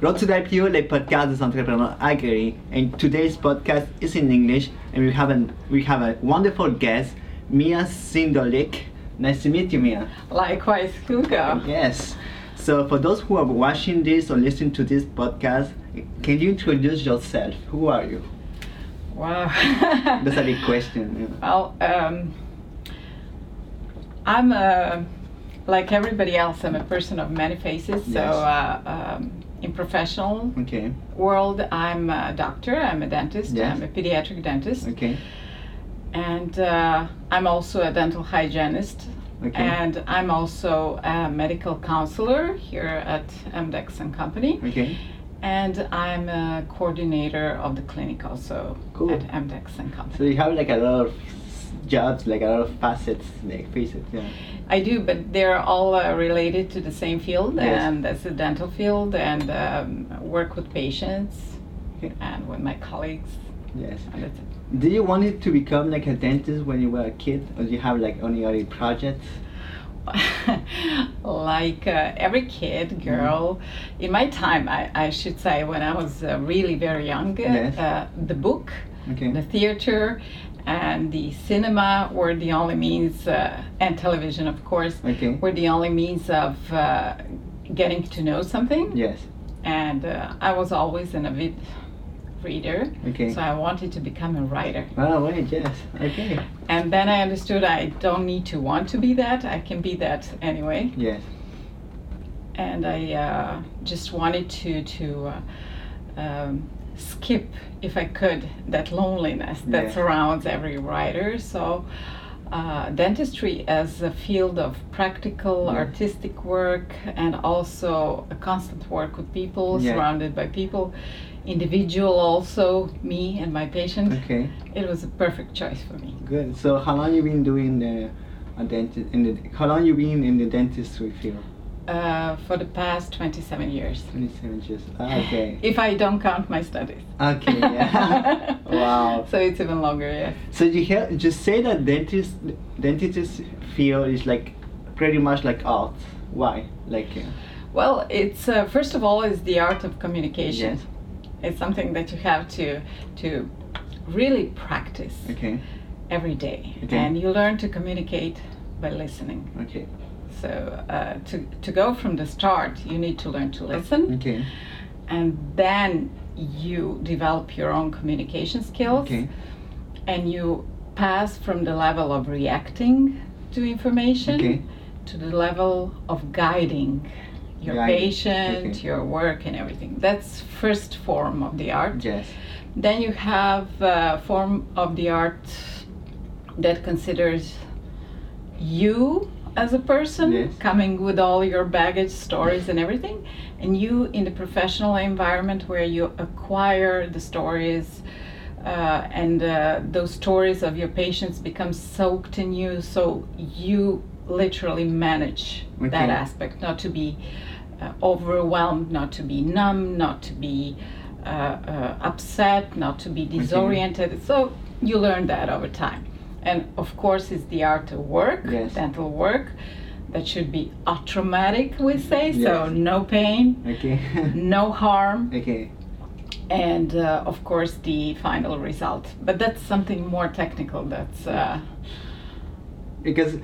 Road to the IPO, le podcast des entrepreneurs aguerris. And today's podcast is in English, and we have, an, we have a wonderful guest, Mia Sindulic. Nice to meet you, Mia. Likewise, Hugo. Yes. So, for those who are watching this or listening to this podcast, can you introduce yourself? Who are you? Wow. That's a big question. Well, um, I'm a, like everybody else. I'm a person of many faces. So, Yes. uh, um, in professional Okay. world, I'm a doctor. I'm a dentist. Yes. I'm a pediatric dentist, Okay. and uh, I'm also a dental hygienist. Okay. And I'm also a medical counselor here at MDEX and Company. Okay. And I'm a coordinator of the clinic also Cool. at MDEX and Company. So you have like a lot of jobs, like a lot of facets, like facets. Yeah. I do, but they're all uh, related to the same field, Yes. and that's the dental field, and um, work with patients and with my colleagues. Yes. And that's it. Did you want it to become like a dentist when you were a kid, or do you have like any other projects? like uh, every kid, girl, in my time, I, I should say, when I was uh, really very young, Yes. uh, the book, Okay. the theater, and the cinema were the only means, uh, and television, of course, Okay. were the only means of uh, getting to know something. Yes. And uh, I was always an avid reader, Okay. so I wanted to become a writer. Oh wait, yes. Okay. And then I understood I don't need to want to be that, I can be that anyway. Yes. And I uh, just wanted to, to uh, um, skip, if I could, that loneliness that Yeah. surrounds every writer. So, uh, dentistry as a field of practical, Yeah. artistic work, and also a constant work with people, Yeah. surrounded by people, individual also, me and my patient. Okay. It was a perfect choice for me. Good. So how long you been doing the a dentist in the how long you been in the dentistry field? Uh, for the past 27 years. Twenty seven years. Ah, okay. If I don't count my studies. Okay. Yeah. wow. So it's even longer, yeah. So you hear, just say that dentist dentist field is like pretty much like art. Why? Like. Uh, Well, it's uh, first of all is the art of communication. Yes. It's something that you have to to really practice okay. every day, Okay. and you learn to communicate by listening. Okay. So uh, to to go from the start, you need to learn to listen, Okay. and then you develop your own communication skills. Okay. and you pass from the level of reacting to information Okay. to the level of guiding your patient, okay. your work, and everything. That's first form of the art. Yes. Then you have a form of the art that considers you as a person Yes. coming with all your baggage stories and everything and you in the professional environment where you acquire the stories uh, and uh, those stories of your patients become soaked in you so you literally manage that aspect not to be uh, overwhelmed not to be numb not to be uh, uh, upset not to be disoriented. So you learn that over time and of course it's the art of work Yes. dental work that should be atraumatic we say so no pain Okay. no harm okay. and uh, of course the final result but that's something more technical that's uh, Because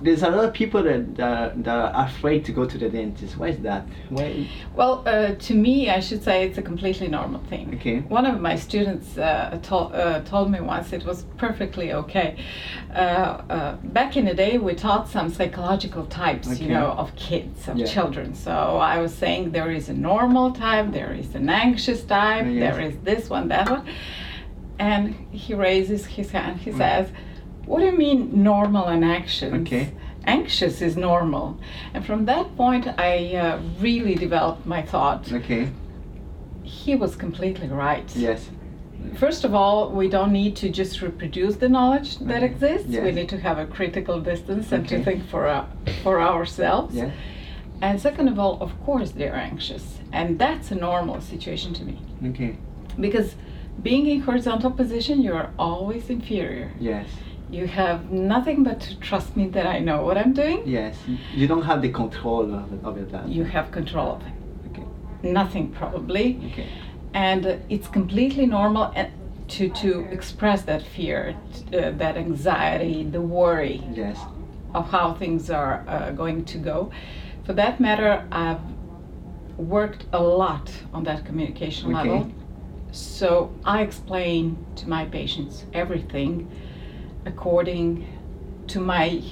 there's a lot of people that, that, that are afraid to go to the dentist. Why is that? Why? well uh, to me i should say it's a completely normal thing Okay. one of my students uh, told, uh, told me once it was perfectly okay uh, uh, back in the day we taught some psychological types Okay. you know of kids of Yeah. children so i was saying there is a normal type there is an anxious type Yes. there is this one that one and he raises his hand he Mm. says what do you mean normal and anxious Okay. anxious is normal and from that point i uh, really developed my thought Okay. he was completely right Yes. First of all, we don't need to just reproduce the knowledge that Okay. exists. We need to have a critical distance and Okay. to think for uh, for ourselves. Yeah. And second of all, of course, they're anxious, and that's a normal situation to me Okay. because being in horizontal position, you're always inferior. Yes. You have nothing but to trust me that I know what I'm doing. Yes. You don't have the control it. That. You have control of it. Okay. nothing probably. Okay. and uh, it's completely normal and to to express that fear uh, that anxiety the worry Yes. of how things are uh, going to go for that matter i've worked a lot on that communication Okay. level so i explain to my patients everything according to my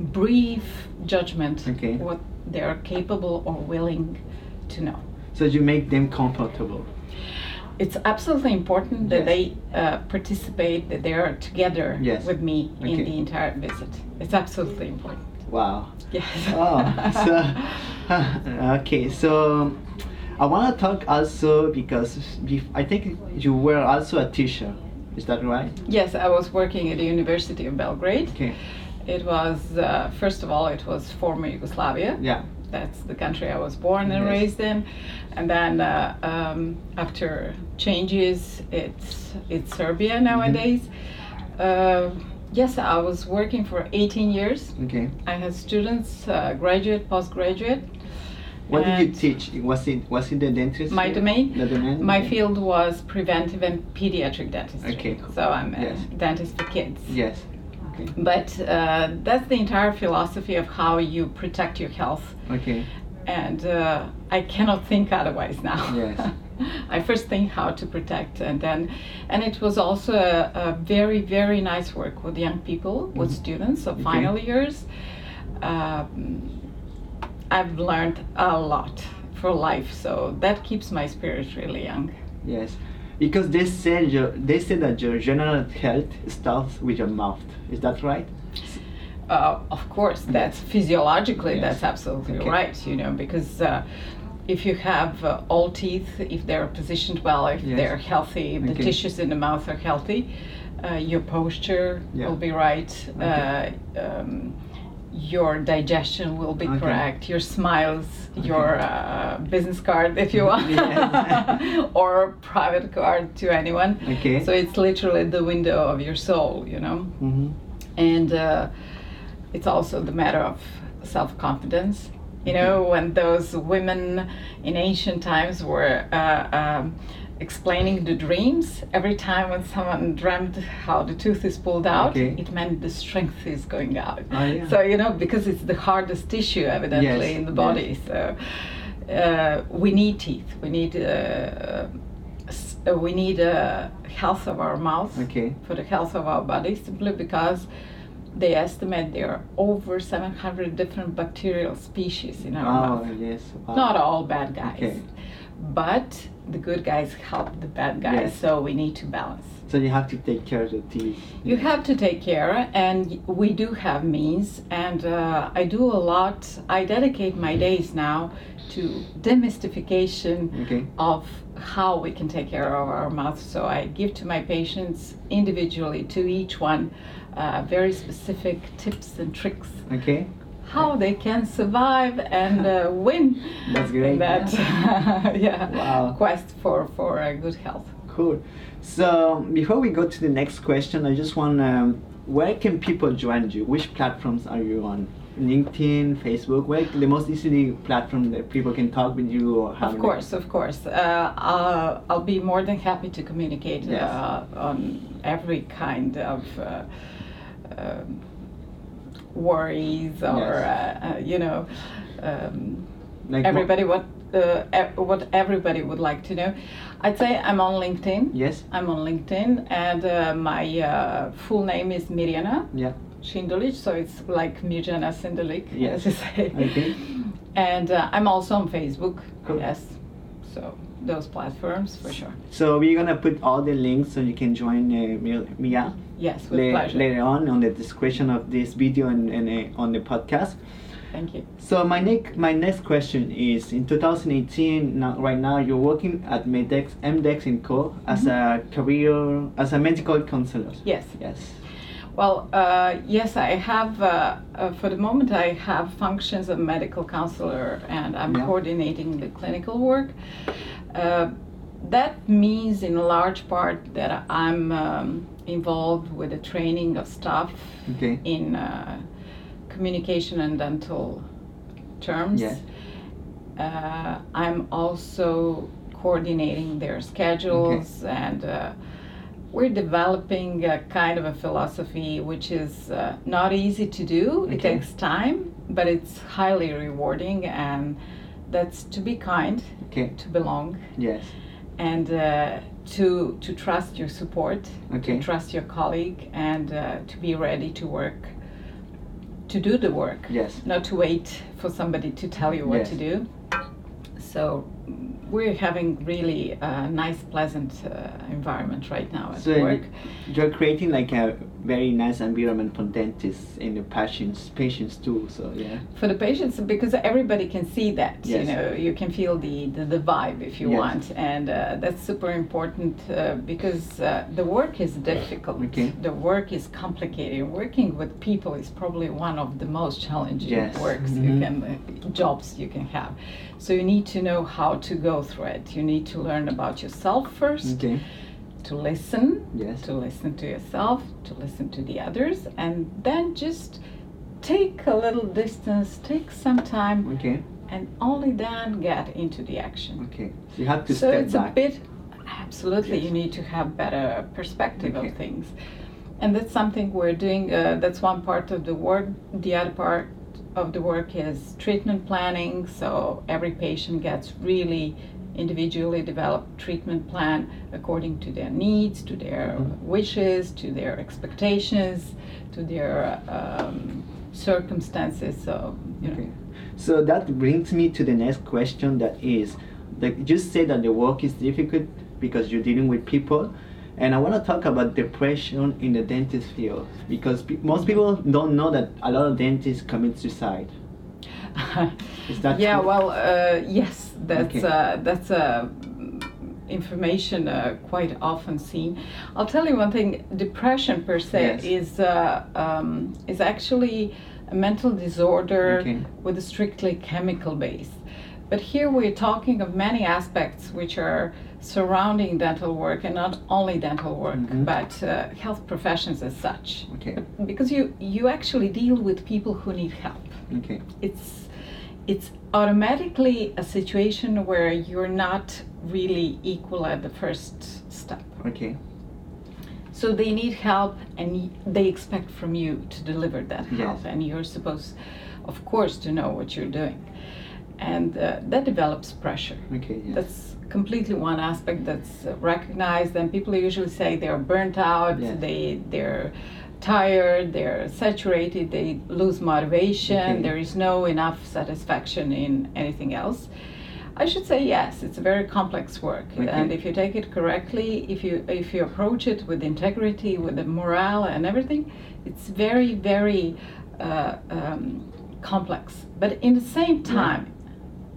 brief judgment Okay. what they are capable or willing to know So you make them comfortable. it's absolutely important that Yes. they uh, participate, that they are together Yes. with me Okay. in the entire visit. It's absolutely important. Wow. Yes. Oh, so okay. So I want to talk also because I think you were also a teacher. Is that right? yes, I was working at the University of Belgrade. Okay. It was, uh, first of all, it was former Yugoslavia. Yeah. That's the country I was born and Yes. raised in. And then uh, um, after changes, it's, it's Serbia Mm-hmm. nowadays. Uh, yes, I was working for 18 years. Okay. I had students, uh, graduate, postgraduate. What did you teach? Was it was it the dentistry? My domain? The domain. My Okay. field was preventive and pediatric dentistry. Okay, cool. So I'm a Yes. dentist for kids. Yes. Okay. But uh, that's the entire philosophy of how you protect your health. Okay. And uh, I cannot think otherwise now. Yes. I first think how to protect, and then, and it was also a, a very, very nice work with young people, with students of Mm-hmm. Okay. final years. Um, I've learned a lot for life, so that keeps my spirit really young. Yes. Because they say your, they said that your general health starts with your mouth. Is that right? Uh, of course, that's physiologically Yes. that's absolutely Okay. right. You know, because uh, if you have uh, all teeth, if they're positioned well, if Yes. they're healthy, if the tissues in the mouth are healthy, uh, your posture Yeah. will be right. Okay. Uh, um, your digestion will be Okay. correct. Your smiles, Okay. your uh, business card, if you want, or private card to anyone. Okay. So it's literally the window of your soul. You know hmm and uh, it's also the matter of self-confidence you know when those women in ancient times were uh, um, explaining the dreams every time when someone dreamt how the tooth is pulled out Okay. it meant the strength is going out Oh, yeah. so you know because it's the hardest tissue evidently Yes, in the yes. body so uh, we need teeth we need uh, uh, we need uh, health of our mouth Okay. for the health of our body simply because they estimate there are over 700 different bacterial species in our Oh mouth. yes. Wow. Not all bad guys, Okay. But the good guys help the bad guys, Yes. so we need to balance. So you have to take care of the teeth. You have to take care, and we do have means, and uh, I do a lot. I dedicate my days now to demystification Okay. of how we can take care of our mouth. So I give to my patients individually, to each one, uh, very specific tips and tricks Okay. How they can survive and uh, win That's great. that yeah Wow. quest for for uh, good health. Cool. So before we go to the next question, I just want um, where can people join you? Which platforms are you on? LinkedIn, Facebook. Where the most easily platform that people can talk with you or have? Of course, of course. Uh, I'll, I'll be more than happy to communicate Yes. uh, on every kind of uh, um, worries or Yes. uh, uh, you know um, Like everybody what uh, ev- what everybody would like to know. I'd say I'm on LinkedIn. Yes. I'm on LinkedIn, and uh, my uh, full name is Mirjana Yeah. Šindulić, so it's like Mirjana Sindulic, Yes. as you say. Okay. And uh, I'm also on Facebook. Cool. Yes. So those platforms for sure. So we're gonna put all the links so you can join uh, Mia Yes, with pleasure. later on on the description of this video and, and uh, on the podcast. Thank you. So my next my next question is in 2018 now right now you're working at Medex MDEX and Co as a career as a medical counselor. Yes. Yes. Well, uh, yes, I have. Uh, uh, for the moment, I have functions of medical counselor, and I'm Yeah. coordinating the clinical work. That means, in large part, that I'm um, involved with the training of staff Okay. in uh, communication and dental terms. Uh, I'm also coordinating their schedules and uh, we're developing a kind of a philosophy which is uh, not easy to do. It takes time, but it's highly rewarding, and that's to be kind, Okay. to belong, Yes. And uh, to to trust your support, Okay. to trust your colleague, and uh, to be ready to work, to do the work, Yes. not to wait for somebody to tell you what Yes. to do. So we're having really a nice, pleasant uh, environment right now at So work. you're creating like a very nice environment for dentists and the patients, patients too. So yeah. for the patients because everybody can see that Yes. you know you can feel the the, the vibe if you Yes. want and uh, that's super important uh, because uh, the work is difficult Okay. the work is complicated working with people is probably one of the most challenging Yes. works you Mhm. can uh, jobs you can have so you need to know how to go through it you need to learn about yourself first Okay. to listen Yes. to listen to yourself, to listen to the others, and then just take a little distance, take some time, Okay. and only then get into the action. Okay. So you have to so step it's back. a bit absolutely Yes. you need to have better perspective Okay. of things and that's something we're doing uh, that's one part of the work the other part of the work is treatment planning so every patient gets really individually developed treatment plan according to their needs to their Mhm. wishes to their expectations to their um, circumstances so you know Okay. So that brings me to the next question that is, like just said that the work is difficult because you're dealing with people. And I want to talk about depression in the dentist field because pe- most people don't know that a lot of dentists commit suicide. Is that yeah, true? well, uh, yes, that's Okay. uh, that's uh, information uh, quite often seen. I'll tell you one thing: depression per se Yes. is uh, um, is actually a mental disorder Okay. with a strictly chemical base. But here we're talking of many aspects which are surrounding dental work, and not only dental work, Mhm. but uh, health professions as such. Okay. Because you you actually deal with people who need help Okay. it's it's automatically a situation where you're not really equal at the first step Okay. so they need help and they expect from you to deliver that Yes. help and you're supposed of course to know what you're doing and uh, that develops pressure Okay. Yes. that's completely one aspect that's recognized and people usually say they're burnt out Yes. they they're tired they're saturated they lose motivation Okay. there is no enough satisfaction in anything else i should say yes it's a very complex work Okay. and if you take it correctly if you if you approach it with integrity with the morale and everything it's very very uh, um, complex but in the same time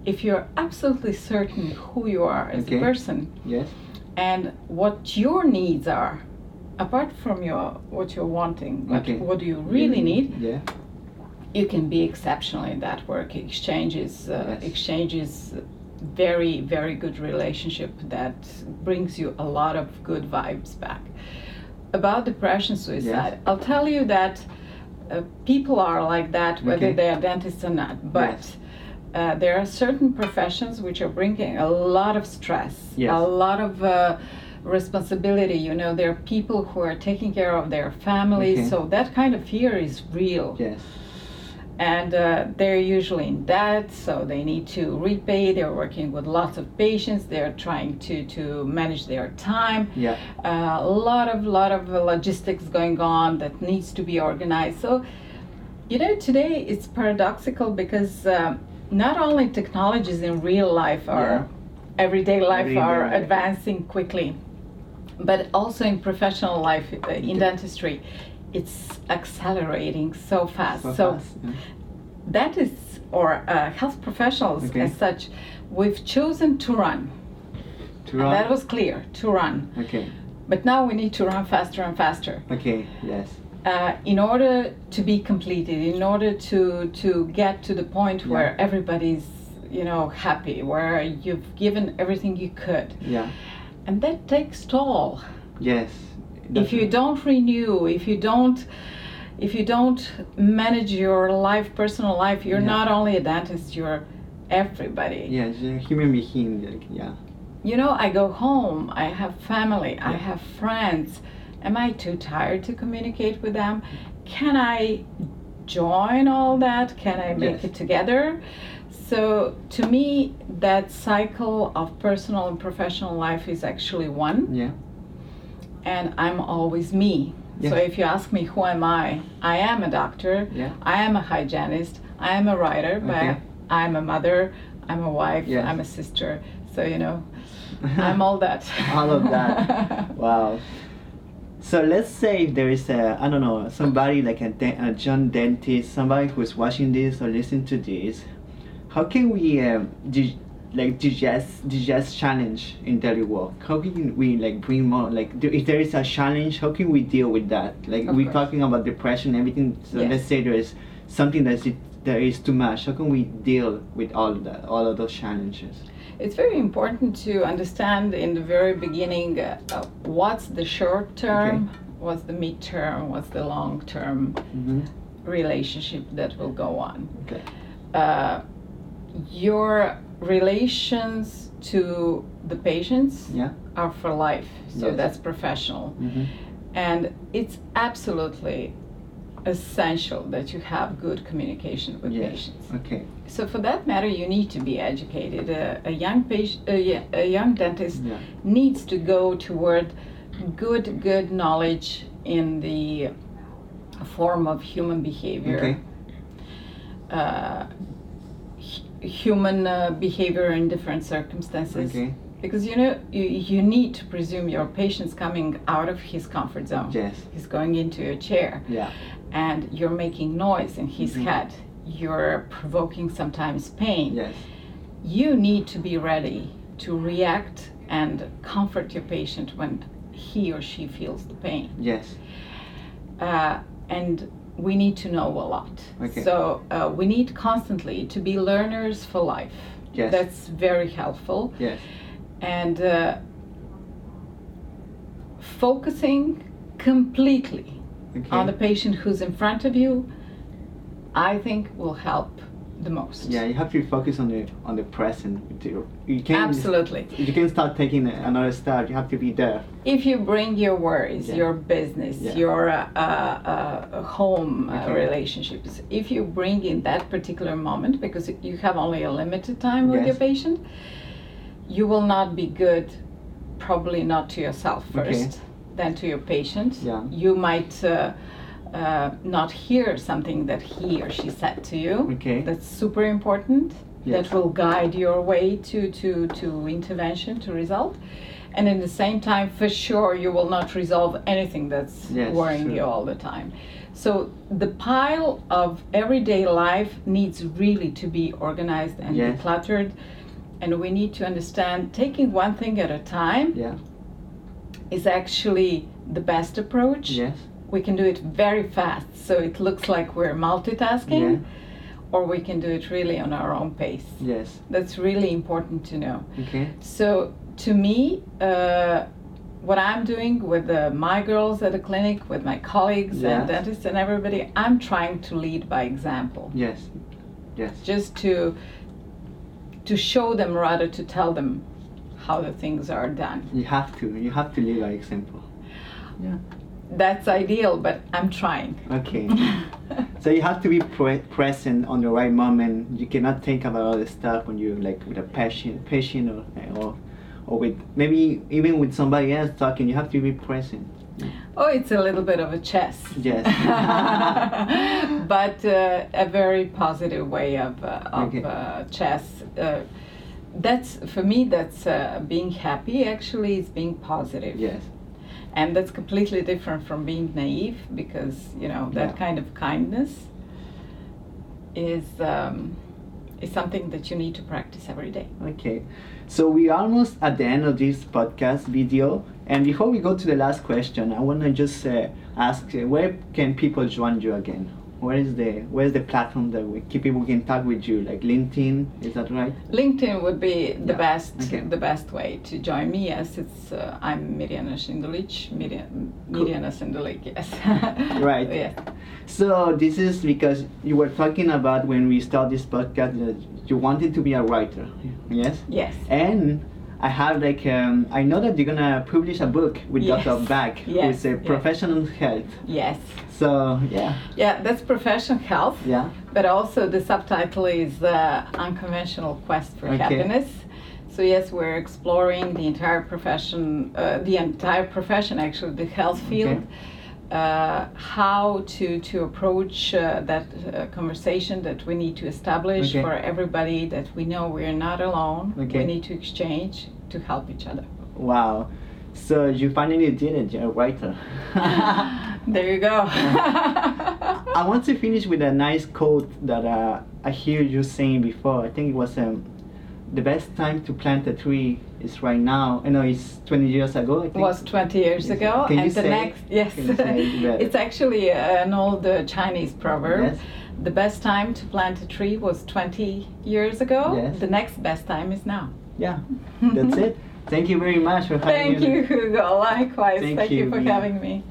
if you're absolutely certain who you are as Okay. a person yes. and what your needs are apart from your what you're wanting but Okay. what do you really need Yeah. you can be exceptional in that work exchanges uh, Yes. exchanges very very good relationship that brings you a lot of good vibes back about depression suicide Yes. i'll tell you that uh, people are like that whether Okay. they are dentists or not but Yes. Uh, there are certain professions which are bringing a lot of stress Yes. a lot of uh, responsibility you know there are people who are taking care of their families Okay. so that kind of fear is real Yes. and uh, they're usually in debt so they need to repay they're working with lots of patients they're trying to to manage their time Yeah. uh, a lot of lot of logistics going on that needs to be organized so you know today it's paradoxical because um, not only technologies in real life are Yeah. everyday life Everyday are life. advancing quickly but also in professional life uh, in Okay. dentistry it's accelerating so fast So, so fast. yeah. that is, or uh, health professionals Okay. as such, we've chosen to run. To And run. that was clear, to run. Okay. But now we need to run faster and faster Okay. Yes. Uh, in order to be completed, in order to, to get to the point Yeah. where everybody's, you know, happy, where you've given everything you could. Yeah. And that takes toll. Yes. if you don't renew if you don't if you don't manage your life personal life you're Yeah. not only a dentist you're everybody. Yeah, a human being. Like, yeah. You know, I go home, I have family, I have friends. Am I too tired to communicate with them? Can I join all that? Can I make Yes. it together? So, to me, that cycle of personal and professional life is actually one, Yeah. and I'm always me. So, if you ask me, who am I? I am a doctor, Yeah. I am a hygienist, I am a writer, but Okay. I'm a mother, I'm a wife, Yes. I'm a sister. So, you know, I'm all that. All of that. Wow. So let's say there is a I don't know somebody like a, de- a John dentist, somebody who's watching this or listening to this. How can we um, di- like digest digest challenge in daily work? How can we like bring more like do, if there is a challenge, how can we deal with that? Like Of we're course. talking about depression, everything. So Yes. let's say there is something that is there is too much. How can we deal with all of that, all of those challenges? It's very important to understand in the very beginning uh, uh, what's the short term, what's the mid term, what's the long term Mm-hmm. relationship that will go on. Okay. Uh, your relations to the patients Yeah. are for life, so Yes. that's professional. Mm-hmm. And it's absolutely essential that you have good communication with Yes. patients. Okay. So for that matter, you need to be educated. A, a young patient, a, y- a young dentist Yeah. needs to go toward good, good knowledge in the form of human behavior, Okay. uh, human uh, behavior in different circumstances. Okay. Because you know, you, you need to presume your patient's coming out of his comfort zone. Yes. He's going into a chair Yeah. And you're making noise in his Mhm. head. You're provoking sometimes pain. Yes. You need to be ready to react and comfort your patient when he or she feels the pain. Yes. Uh, and we need to know a lot. Okay. So uh, we need constantly to be learners for life. Yes. That's very helpful. Yes. And uh, focusing completely Okay. on the patient who's in front of you, I think will help the most. yeah, you have to focus on the on the present. You can't Absolutely. You can start taking another step. You have to be there. If you bring your worries, Yeah. your business, Yeah. your uh, uh, uh, home uh, relationships, if you bring in that particular moment, because you have only a limited time with Yes. your patient, you will not be good, probably not to yourself Okay. Then to your patient. Yeah. You might uh, uh, not hear something that he or she said to you. Okay. That's super important. Yes. That will guide your way to, to, to intervention, to result. And in the same time, for sure, you will not resolve anything that's Yes, worrying sure. you all the time. So the pile of everyday life needs really to be organized and Yes. decluttered. And we need to understand taking one thing at a time Yeah. Is actually the best approach. Yes. We can do it very fast, so it looks like we're multitasking, Yeah. or we can do it really on our own pace. Yes. That's really important to know. Okay. So, to me, uh, what I'm doing with uh, my girls at the clinic, with my colleagues Yes. and dentists and everybody, I'm trying to lead by example, Yes. Yes. just to to show them rather to tell them how the things are done. You have to. You have to lead by example. Yeah. That's ideal, but I'm trying. Okay. So you have to be pre- present on the right moment. You cannot think about all the stuff when you're like with a passion, passion or or, or with maybe even with somebody else talking. You have to be present. Oh, it's a little bit of a chess. Yes. but uh, a very positive way of, uh, of Okay. uh, chess. That's for me. That's uh, being happy. Actually, is being positive. Yes. And that's completely different from being naive because you know that Yeah. kind of kindness is um, is something that you need to practice every day. Okay. So we almost at the end of this podcast video. And before we go to the last question, I want to just uh, ask uh, where can people join you again? Where is the where is the platform that we keep people can talk with you? Like LinkedIn, is that right? LinkedIn would be the Yeah, best okay. the best way to join me. Yes, it's uh, I'm Mirjana Sindulic. Mirjana, Cool. Yes. Right. yes. So this is because you were talking about when we start this podcast that you wanted to be a writer. Yes. Yes. And I have like um, I know that you're gonna publish a book with Yes. Dr. Back, Yes, who's a yes. professional health. Yes. So yeah, Yeah, that's professional health. yeah, But also the subtitle is uh, Unconventional Quest for Okay. Happiness. So yes, we're exploring the entire profession, uh, the entire profession actually, the health field, uh, how to to approach uh, that uh, conversation that we need to establish Okay. for everybody that we know we're not alone. Okay. We need to exchange to help each other. wow. So you finally did it, you're a writer. There you go. I want to finish with a nice quote that uh, I hear you saying before. I think it was um, the best time to plant a tree is right now. I know it's 20 years ago. I think. was 20 years Yes. ago Can you and the say- next yes can you say it it's actually an old uh, chinese proverb Yes. the best time to plant a tree was 20 years ago Yes. the next best time is now Yeah, that's it. Thank you very much for having thank me. Thank you hugo likewise Thank thank, you you, for Mia. having me